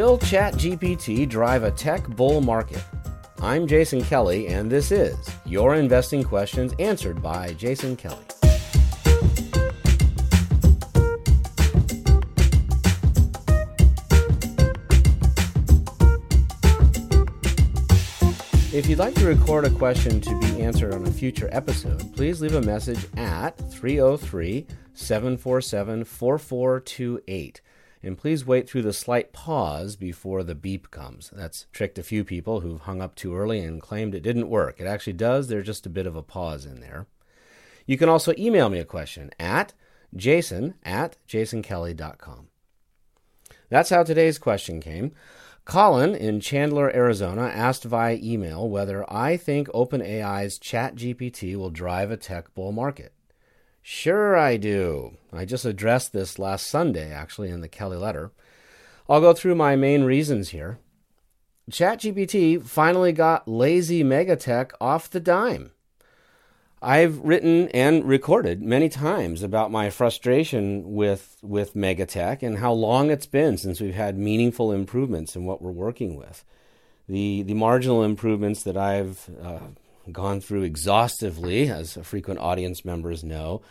Will ChatGPT drive a tech bull market? I'm Jason Kelly, and this is Your Investing Questions Answered by Jason Kelly. If you'd like to record a question to be answered on a future episode, please leave a message at 303 747 4428. And please wait through the slight pause before the beep comes. That's tricked a few people who've hung up too early and claimed it didn't work. It actually does, there's just a bit of a pause in there. You can also email me a question at jason at jasonkelly.com. That's how today's question came. Colin in Chandler, Arizona asked via email whether I think OpenAI's ChatGPT will drive a tech bull market. Sure, I do. I just addressed this last Sunday, actually, in the Kelly letter. I'll go through my main reasons here. ChatGPT finally got lazy megatech off the dime. I've written and recorded many times about my frustration with, with megatech and how long it's been since we've had meaningful improvements in what we're working with. The, the marginal improvements that I've uh, gone through exhaustively, as frequent audience members know.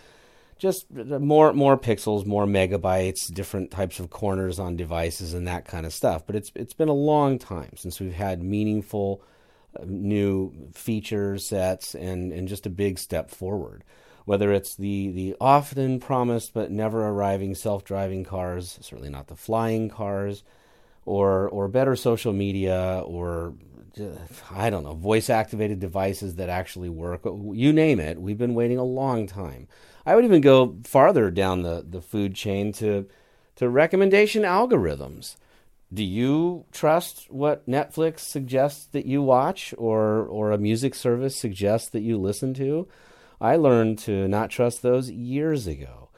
Just more more pixels, more megabytes, different types of corners on devices, and that kind of stuff. But it's it's been a long time since we've had meaningful uh, new feature sets and and just a big step forward. Whether it's the the often promised but never arriving self driving cars, certainly not the flying cars, or or better social media, or I don't know, voice activated devices that actually work. You name it. We've been waiting a long time. I would even go farther down the, the food chain to, to recommendation algorithms. Do you trust what Netflix suggests that you watch or, or a music service suggests that you listen to? I learned to not trust those years ago.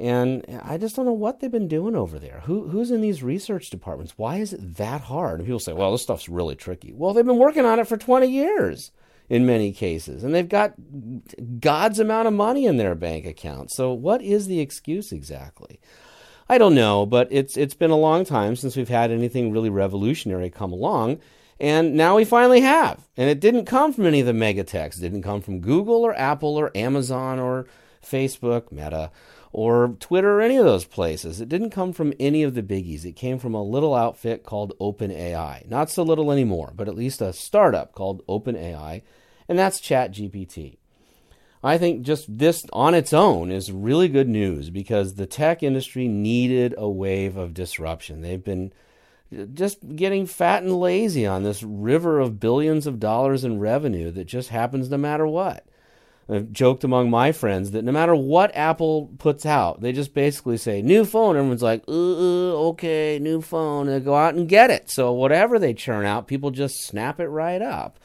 And I just don't know what they've been doing over there. Who, who's in these research departments? Why is it that hard? And people say, well, this stuff's really tricky. Well, they've been working on it for 20 years in many cases, and they've got God's amount of money in their bank account. So, what is the excuse exactly? I don't know, but it's it's been a long time since we've had anything really revolutionary come along, and now we finally have. And it didn't come from any of the megatechs. It didn't come from Google or Apple or Amazon or Facebook, Meta or Twitter or any of those places. It didn't come from any of the biggies. It came from a little outfit called OpenAI. Not so little anymore, but at least a startup called OpenAI, and that's ChatGPT. I think just this on its own is really good news because the tech industry needed a wave of disruption. They've been just getting fat and lazy on this river of billions of dollars in revenue that just happens no matter what. I've joked among my friends that no matter what Apple puts out, they just basically say new phone. Everyone's like, uh, okay, new phone. They go out and get it. So whatever they churn out, people just snap it right up,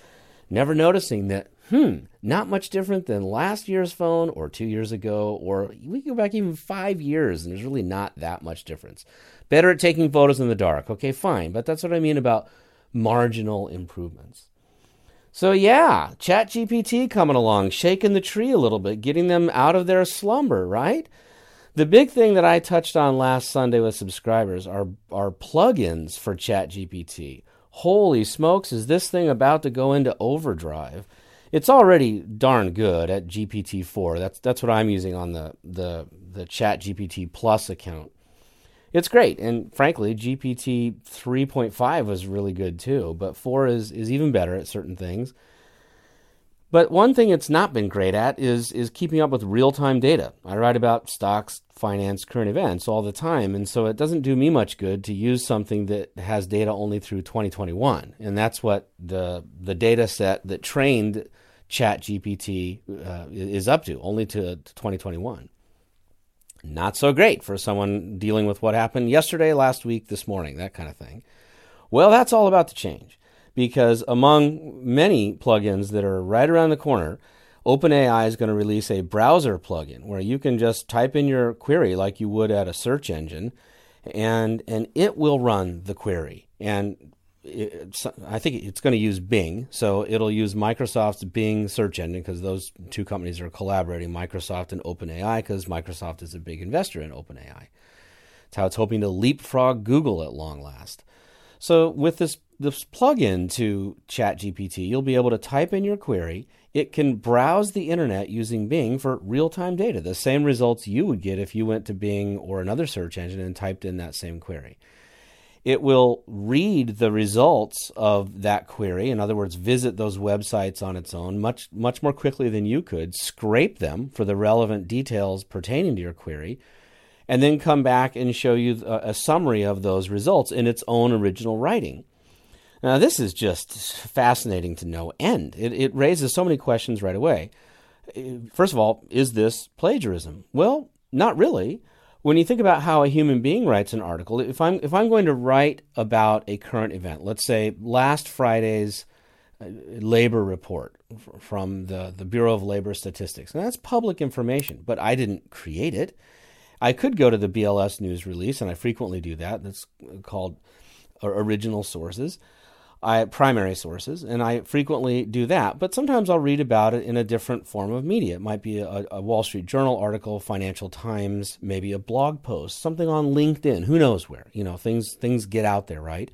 never noticing that. Hmm, not much different than last year's phone or two years ago, or we can go back even five years, and there's really not that much difference. Better at taking photos in the dark. Okay, fine, but that's what I mean about marginal improvements. So yeah, ChatGPT coming along, shaking the tree a little bit, getting them out of their slumber, right? The big thing that I touched on last Sunday with subscribers are are plugins for ChatGPT. Holy smokes, is this thing about to go into overdrive? It's already darn good at GPT-4. That's that's what I'm using on the the the ChatGPT Plus account it's great. And frankly, GPT 3.5 was really good too, but 4 is, is even better at certain things. But one thing it's not been great at is, is keeping up with real time data. I write about stocks, finance, current events all the time, and so it doesn't do me much good to use something that has data only through 2021. And that's what the, the data set that trained ChatGPT uh, is up to, only to, to 2021 not so great for someone dealing with what happened yesterday, last week, this morning, that kind of thing. Well, that's all about to change because among many plugins that are right around the corner, OpenAI is going to release a browser plugin where you can just type in your query like you would at a search engine and and it will run the query. And I think it's going to use Bing, so it'll use Microsoft's Bing search engine because those two companies are collaborating, Microsoft and OpenAI, because Microsoft is a big investor in OpenAI. It's how it's hoping to leapfrog Google at long last. So with this this plugin to ChatGPT, you'll be able to type in your query. It can browse the internet using Bing for real-time data, the same results you would get if you went to Bing or another search engine and typed in that same query. It will read the results of that query, in other words, visit those websites on its own much much more quickly than you could, scrape them for the relevant details pertaining to your query, and then come back and show you a, a summary of those results in its own original writing. Now, this is just fascinating to no end. It, it raises so many questions right away. First of all, is this plagiarism? Well, not really. When you think about how a human being writes an article, if I'm if I'm going to write about a current event, let's say last Friday's uh, labor report from the, the Bureau of Labor Statistics, and that's public information, but I didn't create it. I could go to the BLS news release, and I frequently do that. That's called original sources. I primary sources, and I frequently do that. But sometimes I'll read about it in a different form of media. It might be a, a, Wall Street Journal article, Financial Times, maybe a blog post, something on LinkedIn. Who knows where? You know, things things get out there, right?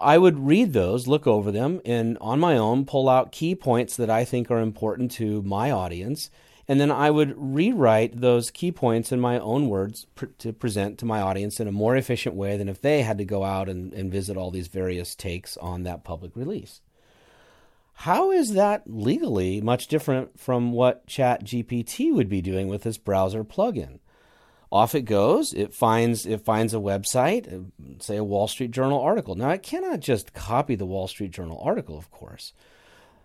I would read those, look over them, and on my own pull out key points that I think are important to my audience and then I would rewrite those key points in my own words pr- to present to my audience in a more efficient way than if they had to go out and, and visit all these various takes on that public release. How is that legally much different from what ChatGPT would be doing with this browser plugin? Off it goes. It finds it finds a website, uh, say a Wall Street Journal article. Now it cannot just copy the Wall Street Journal article, of course.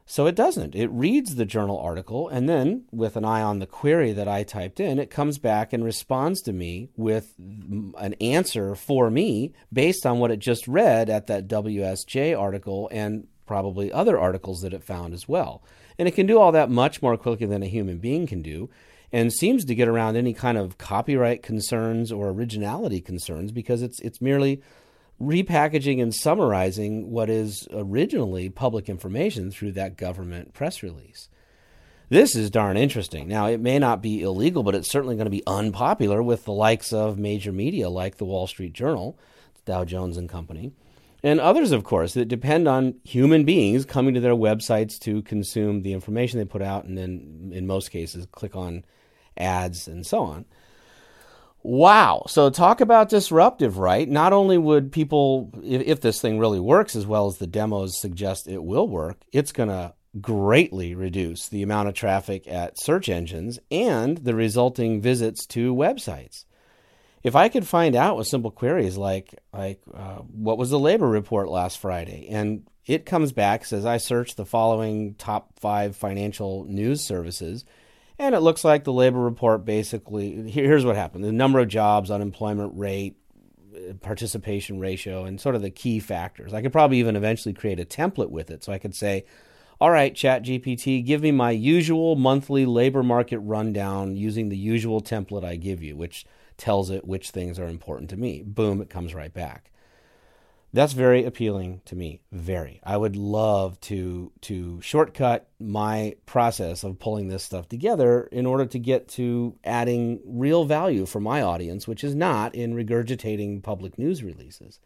So it doesn't. It reads the journal article, and then, with an eye on the query that I typed in, it comes back and responds to me with an answer for me based on what it just read at that WSJ article and probably other articles that it found as well. And it can do all that much more quickly than a human being can do, and seems to get around any kind of copyright concerns or originality concerns because it's it's merely repackaging and summarizing what is originally public information through that government press release. This is darn interesting. Now, it may not be illegal, but it's certainly going to be unpopular with the likes of major media like the Wall Street Journal, Dow Jones and Company, and others, of course, that depend on human beings coming to their websites to consume the information they put out and then, in most cases, click on ads and so on. Wow. So talk about disruptive, right? Not only would people, if, if, this thing really works as well as the demos suggest it will work, it's going to greatly reduce the amount of traffic at search engines and the resulting visits to websites. If I could find out with simple queries like, like uh, what was the labor report last Friday? And it comes back, says, I searched the following top five financial news services and it looks like the labor report basically here's what happened the number of jobs, unemployment rate, participation ratio, and sort of the key factors. I could probably even eventually create a template with it. So I could say, all right, ChatGPT, give me my usual monthly labor market rundown using the usual template I give you, which tells it which things are important to me. Boom, it comes right back. That's very appealing to me. Very. I would love to to shortcut my process of pulling this stuff together in order to get to adding real value for my audience, which is not in regurgitating public news releases.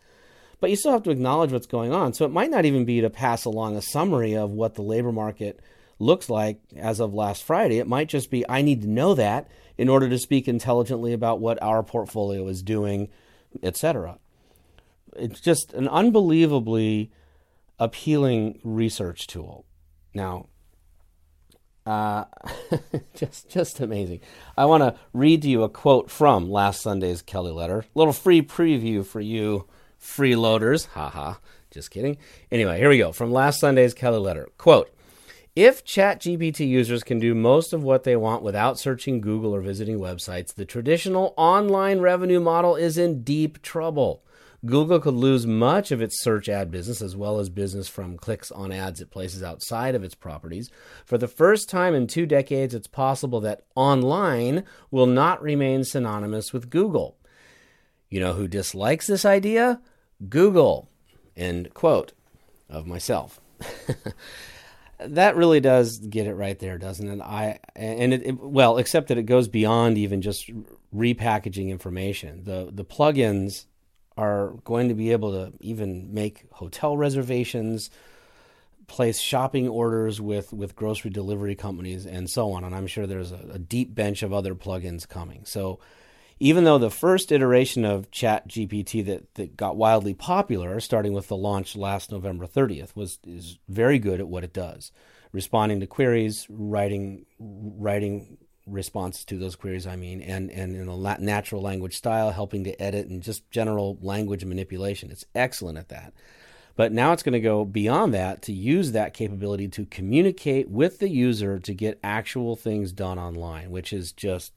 But you still have to acknowledge what's going on. So it might not even be to pass along a summary of what the labor market looks like as of last Friday. It might just be I need to know that in order to speak intelligently about what our portfolio is doing, etc it's just an unbelievably appealing research tool. Now, uh, just just amazing. I want to read to you a quote from last Sunday's Kelly letter. A little free preview for you freeloaders. Haha. Just kidding. Anyway, here we go. From last Sunday's Kelly letter. Quote if ChatGPT users can do most of what they want without searching Google or visiting websites, the traditional online revenue model is in deep trouble. Google could lose much of its search ad business as well as business from clicks on ads it places outside of its properties. For the first time in two decades, it's possible that online will not remain synonymous with Google. You know who dislikes this idea? Google. End quote of myself. that really does get it right there, doesn't it? I and it, it, well, except that it goes beyond even just repackaging information. The the plugins are going to be able to even make hotel reservations, place shopping orders with, with grocery delivery companies, and so on. And I'm sure there's a, a deep bench of other plugins coming. So even though the first iteration of Chat GPT that, that got wildly popular, starting with the launch last November 30th, was is very good at what it does, responding to queries, writing writing responses to those queries. I mean, and and in a natural language style, helping to edit and just general language manipulation. It's excellent at that. But now it's going to go beyond that to use that capability to communicate with the user to get actual things done online, which is just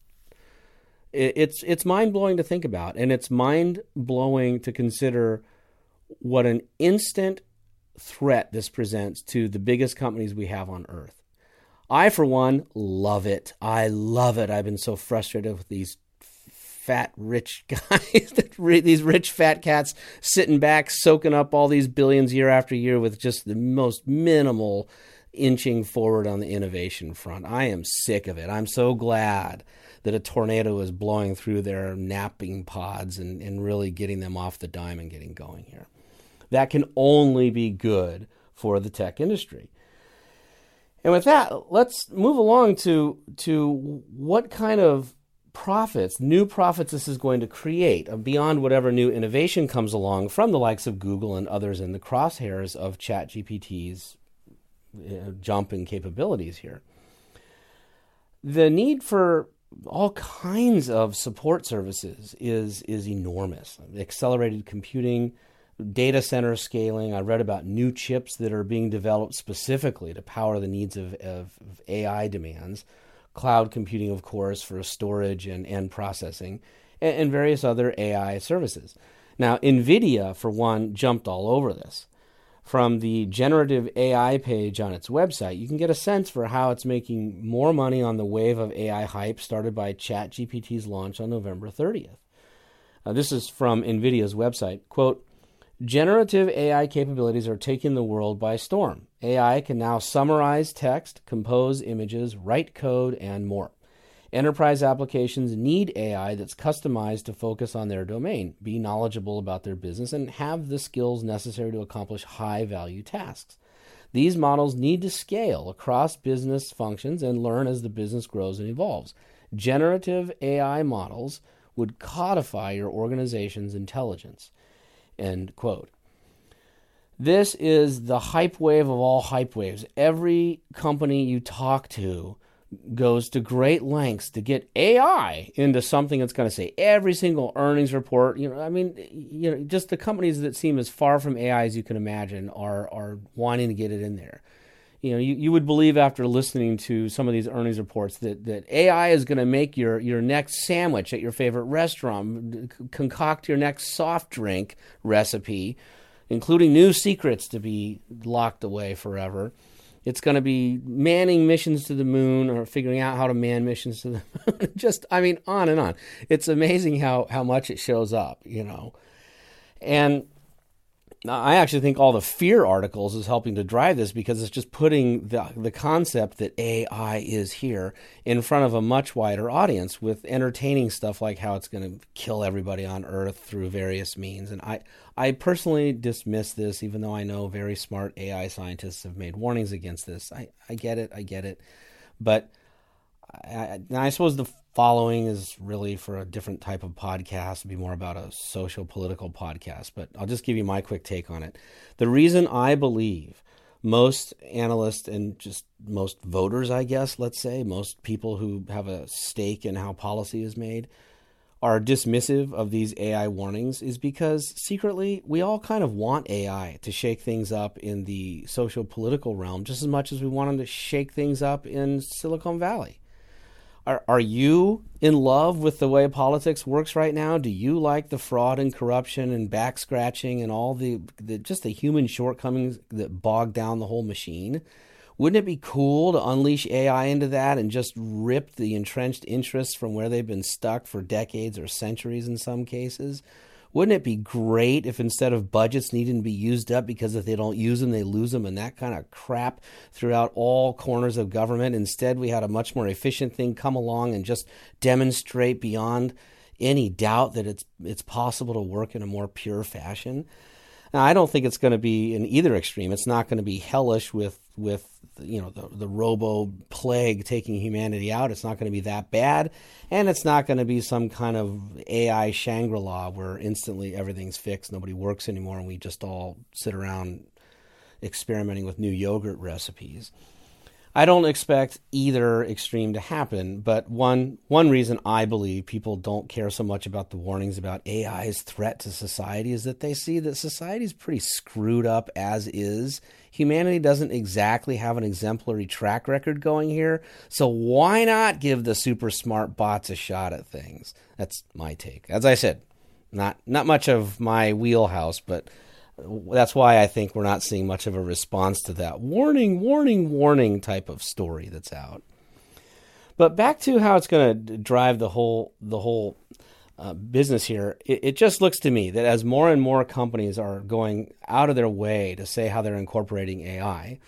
it's it's mind blowing to think about, and it's mind blowing to consider what an instant threat this presents to the biggest companies we have on earth. I, for one, love it. I love it. I've been so frustrated with these fat, rich guys, these rich fat cats sitting back, soaking up all these billions year after year with just the most minimal inching forward on the innovation front. I am sick of it. I'm so glad that a tornado is blowing through their napping pods and, and really getting them off the dime and getting going here. That can only be good for the tech industry. And with that, let's move along to, to what kind of profits, new profits this is going to create uh, beyond whatever new innovation comes along from the likes of Google and others in the crosshairs of ChatGPT's uh, jump in capabilities here. The need for all kinds of support services is is enormous. Accelerated computing, data center scaling. I read about new chips that are being developed specifically to power the needs of, of, of AI demands. Cloud computing, of course, for storage and, and processing, and, and various other AI services. Now, NVIDIA, for one, jumped all over this from the generative AI page on its website, you can get a sense for how it's making more money on the wave of AI hype started by ChatGPT's launch on November 30th. Uh, this is from NVIDIA's website. Quote, Generative AI capabilities are taking the world by storm. AI can now summarize text, compose images, write code, and more. Enterprise applications need AI that's customized to focus on their domain, be knowledgeable about their business, and have the skills necessary to accomplish high value tasks. These models need to scale across business functions and learn as the business grows and evolves. Generative AI models would codify your organization's intelligence. End quote. This is the hype wave of all hype waves. Every company you talk to goes to great lengths to get AI into something that's going to say every single earnings report. You know, I mean, you know, just the companies that seem as far from AI as you can imagine are are wanting to get it in there. You know, you, you would believe after listening to some of these earnings reports that, that AI is going to make your, your next sandwich at your favorite restaurant, concoct your next soft drink recipe, including new secrets to be locked away forever. It's going to be manning missions to the moon or figuring out how to man missions to the moon. Just, I mean, on and on. It's amazing how, how much it shows up, you know. And I actually think all the fear articles is helping to drive this because it's just putting the the concept that AI is here in front of a much wider audience with entertaining stuff like how it's going to kill everybody on Earth through various means. And I I personally dismiss this, even though I know very smart AI scientists have made warnings against this. I I get it, I get it, but I, I suppose the following is really for a different type of podcast, to be more about a social political podcast, but I'll just give you my quick take on it. The reason I believe most analysts and just most voters, I guess, let's say, most people who have a stake in how policy is made are dismissive of these AI warnings is because secretly we all kind of want AI to shake things up in the social political realm just as much as we want them to shake things up in Silicon Valley. Are, are you in love with the way politics works right now? Do you like the fraud and corruption and back scratching and all the, the just the human shortcomings that bog down the whole machine? Wouldn't it be cool to unleash AI into that and just rip the entrenched interests from where they've been stuck for decades or centuries in some cases? Wouldn't it be great if instead of budgets needing to be used up because if they don't use them, they lose them and that kind of crap throughout all corners of government? Instead, we had a much more efficient thing come along and just demonstrate beyond any doubt that it's it's possible to work in a more pure fashion. Now, I don't think it's going to be in either extreme. It's not going to be hellish with with you know the the robo plague taking humanity out. It's not going to be that bad, and it's not going to be some kind of AI Shangri La where instantly everything's fixed, nobody works anymore, and we just all sit around experimenting with new yogurt recipes. I don't expect either extreme to happen, but one one reason I believe people don't care so much about the warnings about AI's threat to society is that they see that society is pretty screwed up as is. Humanity doesn't exactly have an exemplary track record going here, so why not give the super smart bots a shot at things? That's my take. As I said, not not much of my wheelhouse, but that's why I think we're not seeing much of a response to that warning, warning, warning type of story that's out. But back to how it's going to drive the whole the whole uh, business here. It, it just looks to me that as more and more companies are going out of their way to say how they're incorporating AI,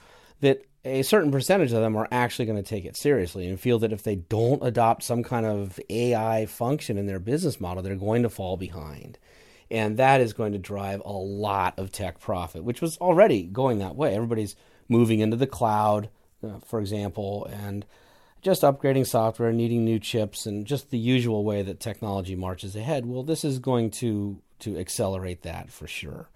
that a certain percentage of them are actually going to take it seriously and feel that if they don't adopt some kind of AI function in their business model, they're going to fall behind. And that is going to drive a lot of tech profit, which was already going that way. Everybody's moving into the cloud, uh, for example, and just upgrading software, needing new chips, and just the usual way that technology marches ahead. Well, this is going to to accelerate that for sure.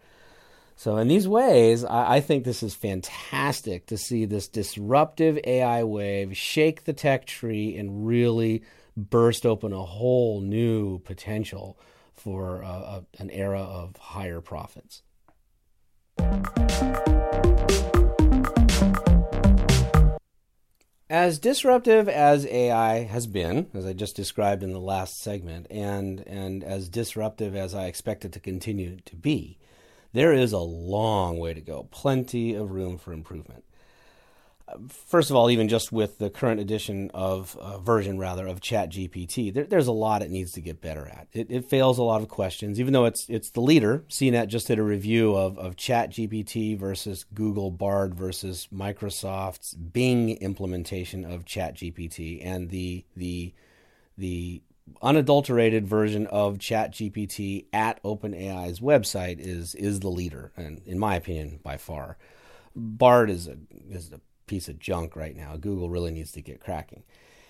So, in these ways, I, I, think this is fantastic to see this disruptive AI wave shake the tech tree and really burst open a whole new potential for uh, a, an era of higher profits. As disruptive as AI has been, as I just described in the last segment, and, and as disruptive as I expect it to continue to be, there is a long way to go, plenty of room for improvement first of all, even just with the current edition of uh, version rather of ChatGPT, there, there's a lot it needs to get better at. It, it, fails a lot of questions, even though it's it's the leader. CNET just did a review of of ChatGPT versus Google Bard versus Microsoft's Bing implementation of ChatGPT, and the the the unadulterated version of ChatGPT at OpenAI's website is is the leader, and in my opinion, by far. Bard is a is a piece of junk right now. Google really needs to get cracking.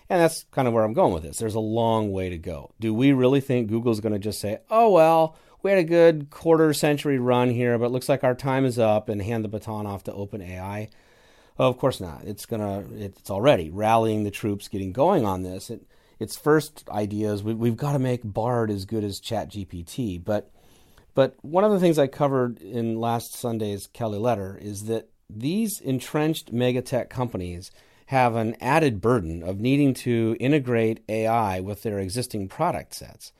And that's kind of where I'm going with this. There's a long way to go. Do we really think Google's going to just say, oh, well, we had a good quarter century run here, but it looks like our time is up and hand the baton off to OpenAI? Oh, of course not. It's going to, it's already rallying the troops, getting going on this. It, its first idea is we, we've got to make Bard as good as ChatGPT. But, but one of the things I covered in last Sunday's Kelly letter is that these entrenched megatech companies have an added burden of needing to integrate AI with their existing product sets.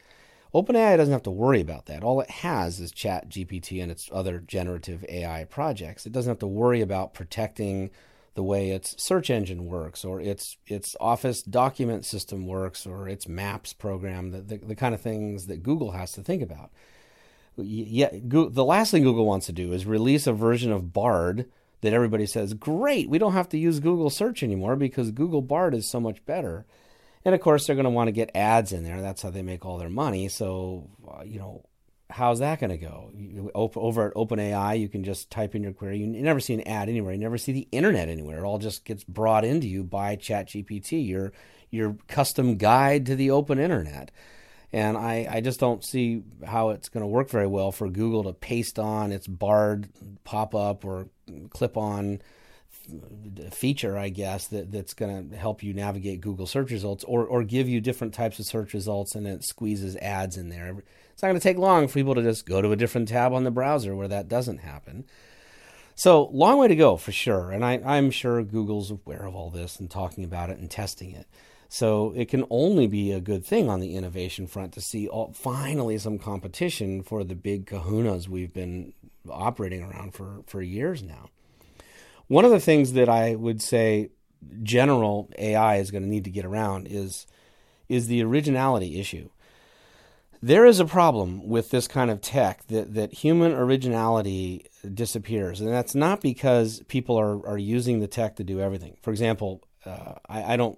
OpenAI doesn't have to worry about that. All it has is ChatGPT and its other generative AI projects. It doesn't have to worry about protecting the way its search engine works or its its Office document system works or its Maps program, the, the, the kind of things that Google has to think about. Yeah, the last thing Google wants to do is release a version of Bard that everybody says, great, we don't have to use Google search anymore because Google Bard is so much better. And of course, they're going to want to get ads in there. That's how they make all their money. So, uh, you know, how's that going to go? You, over at OpenAI, you can just type in your query. You never see an ad anywhere. You never see the internet anywhere. It all just gets brought into you by ChatGPT, your your custom guide to the open internet. And I, I just don't see how it's going to work very well for Google to paste on its Bard pop up or clip on feature, I guess, that, that's going to help you navigate Google search results or, or give you different types of search results and it squeezes ads in there. It's not going to take long for people to just go to a different tab on the browser where that doesn't happen. So, long way to go for sure. And I, I'm sure Google's aware of all this and talking about it and testing it. So it can only be a good thing on the innovation front to see all, finally some competition for the big kahunas we've been operating around for, for years now. One of the things that I would say general AI is going to need to get around is is the originality issue. There is a problem with this kind of tech that, that human originality disappears, and that's not because people are, are using the tech to do everything. For example, uh, I, I don't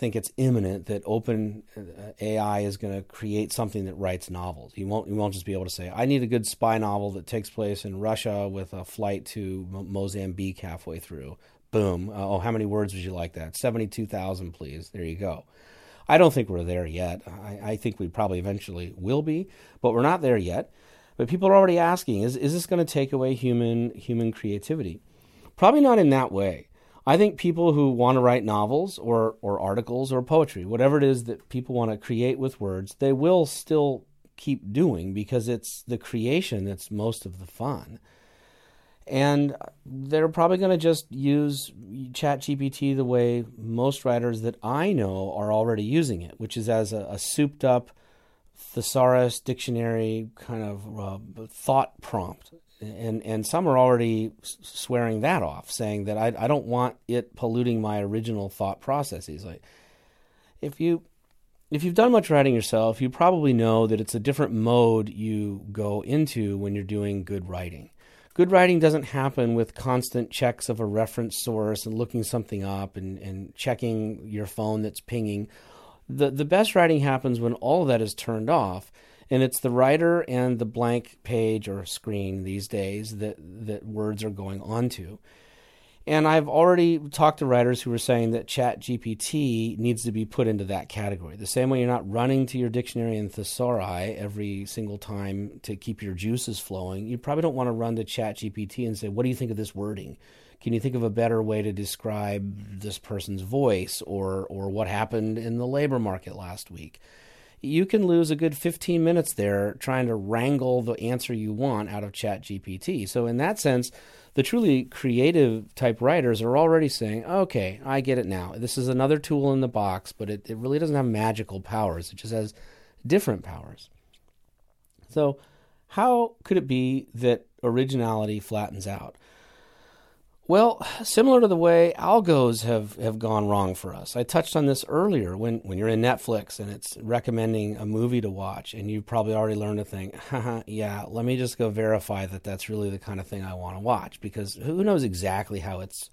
think it's imminent that open uh, AI is going to create something that writes novels. You won't you won't just be able to say I need a good spy novel that takes place in Russia with a flight to Mozambique halfway through. Boom. Uh, oh, how many words would you like that? 72,000, please. There you go. I don't think we're there yet. I, I, think we probably eventually will be, but we're not there yet. But people are already asking, is, is this going to take away human human creativity? Probably not in that way. I think people who want to write novels or, or articles or poetry, whatever it is that people want to create with words, they will still keep doing because it's the creation that's most of the fun. And they're probably going to just use ChatGPT the way most writers that I know are already using it, which is as a, a souped up thesaurus dictionary kind of uh, thought prompt and and some are already swearing that off, saying that I I don't want it polluting my original thought processes. Like if you if you've done much writing yourself, you probably know that it's a different mode you go into when you're doing good writing. Good writing doesn't happen with constant checks of a reference source and looking something up and, and checking your phone that's pinging. The the best writing happens when all of that is turned off and it's the writer and the blank page or screen these days that that words are going onto. And I've already talked to writers who are saying that Chat GPT needs to be put into that category. The same way you're not running to your dictionary and thesauri every single time to keep your juices flowing, you probably don't want to run to Chat GPT and say, What do you think of this wording? Can you think of a better way to describe this person's voice or or what happened in the labor market last week? You can lose a good 15 minutes there trying to wrangle the answer you want out of chat gpt so in that sense the truly creative type writers are already saying okay i get it now. This is another tool in the box but it, it really doesn't have magical powers. It just has different powers. So how could it be that originality flattens out well, similar to the way algos have, have gone wrong for us. I touched on this earlier when, when you're in Netflix and it's recommending a movie to watch, and you probably already learned to think, yeah, let me just go verify that that's really the kind of thing I want to watch because who knows exactly how it's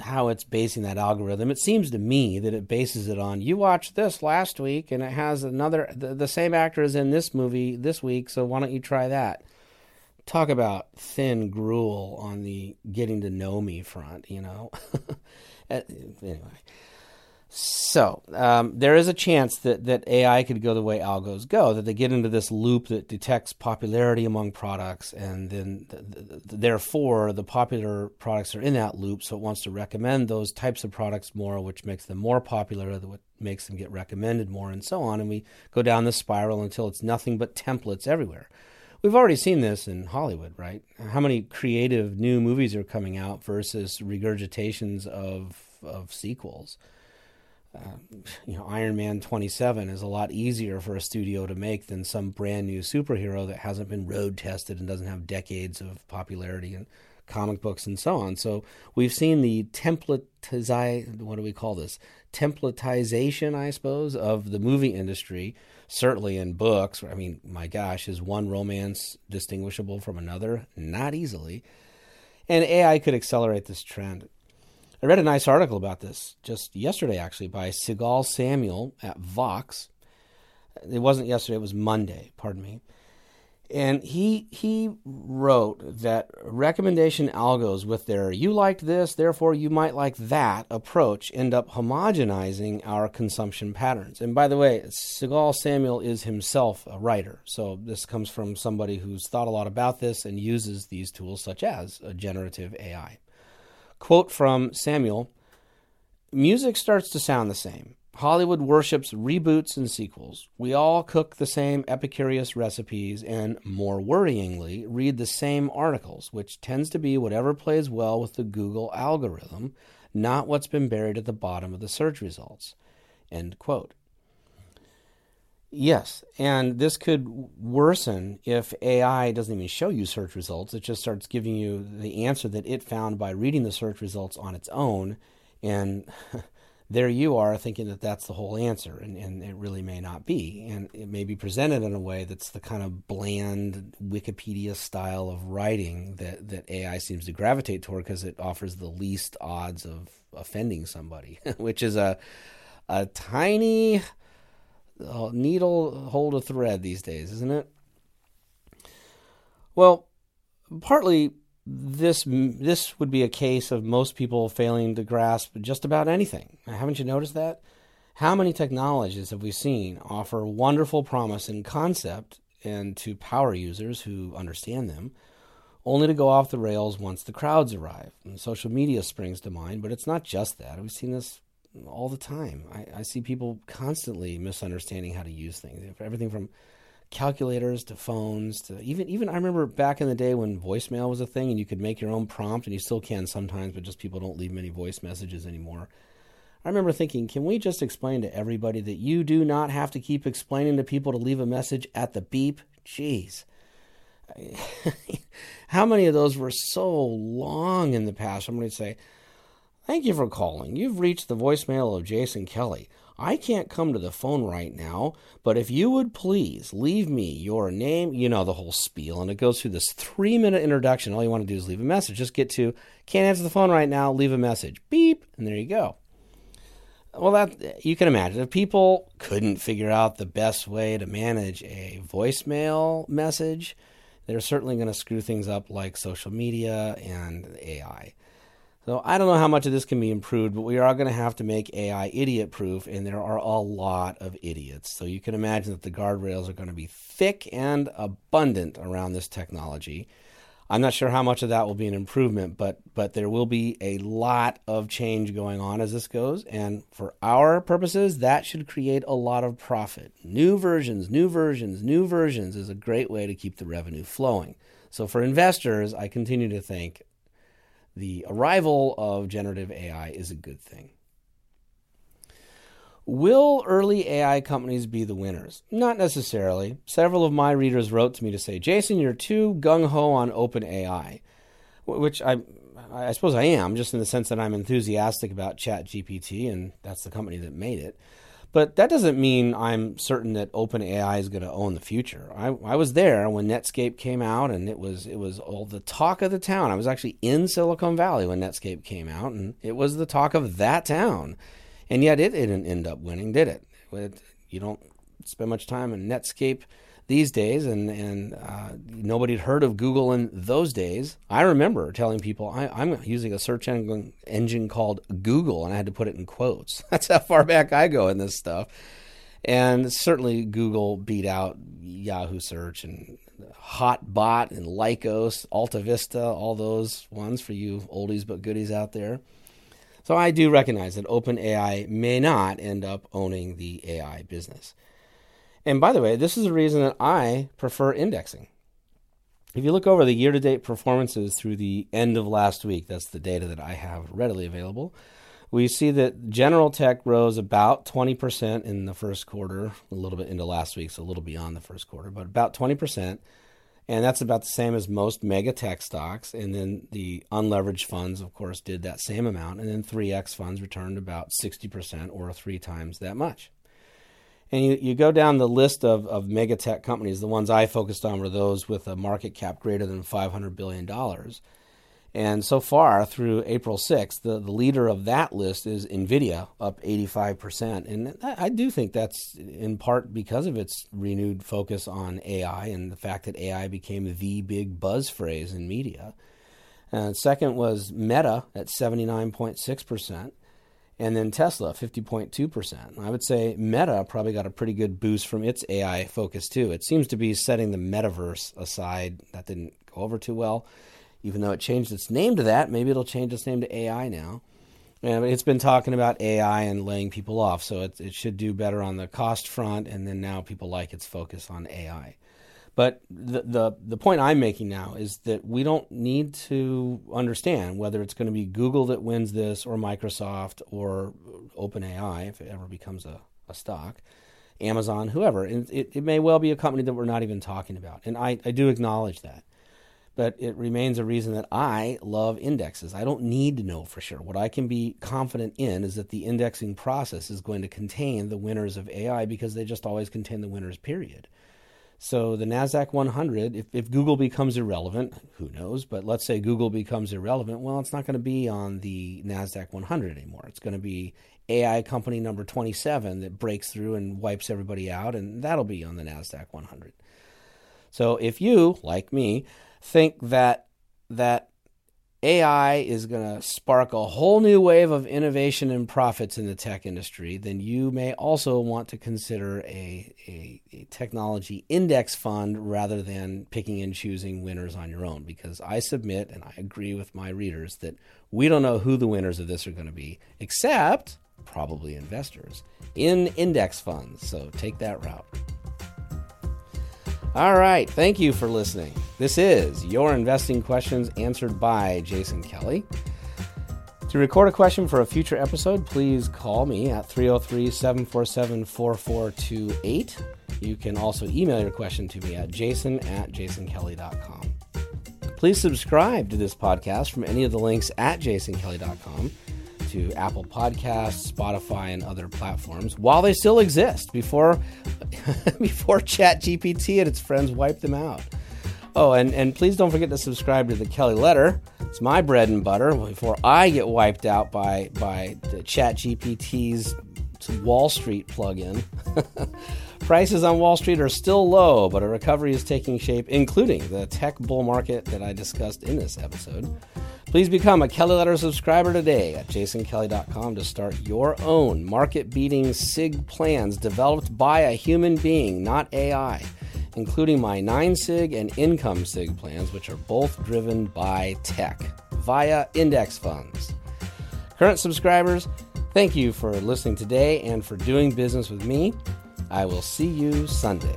how it's basing that algorithm. It seems to me that it bases it on you watched this last week and it has another the, the same actor is in this movie this week, so why don't you try that? Talk about thin gruel on the getting to know me front, you know. anyway, so um, there is a chance that, that AI could go the way algos go, that they get into this loop that detects popularity among products, and then the, the, therefore the popular products are in that loop, so it wants to recommend those types of products more, which makes them more popular, which makes them get recommended more, and so on. And we go down the spiral until it's nothing but templates everywhere. We've already seen this in Hollywood, right? How many creative new movies are coming out versus regurgitations of of sequels? Uh, you know, Iron Man 27 is a lot easier for a studio to make than some brand new superhero that hasn't been road tested and doesn't have decades of popularity in comic books and so on. So we've seen the templatize what do we call this? Templatization, I suppose, of the movie industry certainly in books. I mean, my gosh, is one romance distinguishable from another? Not easily. And AI could accelerate this trend. I read a nice article about this just yesterday, actually, by Sigal Samuel at Vox. It wasn't yesterday, it was Monday, pardon me and he he wrote that recommendation algos with their you liked this therefore you might like that approach end up homogenizing our consumption patterns. And by the way Sigal Samuel is himself a writer. So this comes from somebody who's thought a lot about this and uses these tools such as a generative AI quote from Samuel music starts to sound the same Hollywood worships reboots and sequels. We all cook the same epicurious recipes and, more worryingly, read the same articles, which tends to be whatever plays well with the Google algorithm, not what's been buried at the bottom of the search results. End quote. Yes, and this could worsen if AI doesn't even show you search results. It just starts giving you the answer that it found by reading the search results on its own. And there you are thinking that that's the whole answer, and, and it really may not be. And it may be presented in a way that's the kind of bland Wikipedia style of writing that, that AI seems to gravitate toward because it offers the least odds of offending somebody, which is a a tiny uh, needle hold a thread these days, isn't it? Well, partly this this would be a case of most people failing to grasp just about anything. Haven't you noticed that? How many technologies have we seen offer wonderful promise in concept and to power users who understand them, only to go off the rails once the crowds arrive? And social media springs to mind, but it's not just that. We've seen this all the time. I, I see people constantly misunderstanding how to use things. Everything from calculators to phones to even even I remember back in the day when voicemail was a thing and you could make your own prompt and you still can sometimes, but just people don't leave many voice messages anymore. I remember thinking, can we just explain to everybody that you do not have to keep explaining to people to leave a message at the beep? Jeez. How many of those were so long in the past? Somebody would say, Thank you for calling. You've reached the voicemail of Jason Kelly. I can't come to the phone right now, but if you would please leave me your name, you know, the whole spiel. And it goes through this three minute introduction. All you want to do is leave a message. Just get to, can't answer the phone right now, leave a message. Beep. And there you go. Well, that you can imagine if people couldn't figure out the best way to manage a voicemail message, they're certainly going to screw things up like social media and AI. So I don't know how much of this can be improved, but we are going to have to make AI idiot proof, and there are a lot of idiots. So you can imagine that the guardrails are going to be thick and abundant around this technology. I'm not sure how much of that will be an improvement, but but there will be a lot of change going on as this goes, and for our purposes, that should create a lot of profit. New versions, new versions, new versions is a great way to keep the revenue flowing. So for investors, I continue to think the arrival of generative AI is a good thing. Will early AI companies be the winners? Not necessarily. Several of my readers wrote to me to say, Jason, you're too gung ho on OpenAI, which I, I suppose I am, just in the sense that I'm enthusiastic about ChatGPT, and that's the company that made it. But that doesn't mean I'm certain that OpenAI is going to own the future. I, I was there when Netscape came out, and it was it was all the talk of the town. I was actually in Silicon Valley when Netscape came out, and it was the talk of that town. And yet, it didn't end up winning, did it? it you don't spend much time in Netscape these days, and and uh, nobody had heard of Google in those days. I remember telling people I, am using a search engine, engine called Google, and I had to put it in quotes. That's how far back I go in this stuff. And certainly, Google beat out Yahoo Search and Hotbot and Lycos, Alta Vista, all those ones for you oldies but goodies out there. So I do recognize that OpenAI may not end up owning the AI business. And by the way, this is the reason that I prefer indexing. If you look over the year to date performances through the end of last week, that's the data that I have readily available, we see that General Tech rose about 20% in the first quarter, a little bit into last week, so a little beyond the first quarter, but about 20%. And that's about the same as most mega tech stocks. And then the unleveraged funds, of course, did that same amount. And then 3X funds returned about 60% or three times that much. And you, you go down the list of, of mega tech companies, the ones I focused on were those with a market cap greater than $500 billion. And so far, through April 6th, the, the leader of that list is NVIDIA, up 85%. And I, do think that's in part because of its renewed focus on AI and the fact that AI became the big buzz phrase in media. And second was Meta at 79.6% and then Tesla 50.2%. I would say Meta probably got a pretty good boost from its AI focus too. It seems to be setting the metaverse aside. That didn't go over too well. Even though it changed its name to that, maybe it'll change its name to AI now. And it's been talking about AI and laying people off, so it, it should do better on the cost front. And then now people like its focus on AI. But the, the, the point I'm making now is that we don't need to understand whether it's going to be Google that wins this or Microsoft or OpenAI if it ever becomes a, a stock, Amazon, whoever. And it, it may well be a company that we're not even talking about. And I, I do acknowledge that. But it remains a reason that I love indexes. I don't need to know for sure. What I can be confident in is that the indexing process is going to contain the winners of AI because they just always contain the winners, period. So the NASDAQ 100, if, if Google becomes irrelevant, who knows, but let's say Google becomes irrelevant, well, it's not going to be on the NASDAQ 100 anymore. It's going to be AI company number 27 that breaks through and wipes everybody out, and that'll be on the NASDAQ 100. So if you, like me, think that that AI is going to spark a whole new wave of innovation and profits in the tech industry, then you may also want to consider a, a, a, technology index fund rather than picking and choosing winners on your own. Because I submit, and I agree with my readers, that we don't know who the winners of this are going to be, except probably investors in index funds. So take that route. All right. Thank you for listening. This is Your Investing Questions answered by Jason Kelly. To record a question for a future episode, please call me at 303 747 4428. You can also email your question to me at jason at jasonkelly.com. Please subscribe to this podcast from any of the links at jasonkelly.com to Apple Podcasts, Spotify, and other platforms while they still exist before before ChatGPT and its friends wipe them out. Oh, and, and please don't forget to subscribe to the Kelly Letter. It's my bread and butter before I get wiped out by by the ChatGPT's Wall Street plugin. Prices on Wall Street are still low, but a recovery is taking shape, including the tech bull market that I discussed in this episode. Please become a Kelly Letter subscriber today at jasonkelly.com to start your own market beating SIG plans developed by a human being, not AI, including my 9 SIG and income SIG plans, which are both driven by tech via index funds. Current subscribers, thank you for listening today and for doing business with me. I will see you Sunday.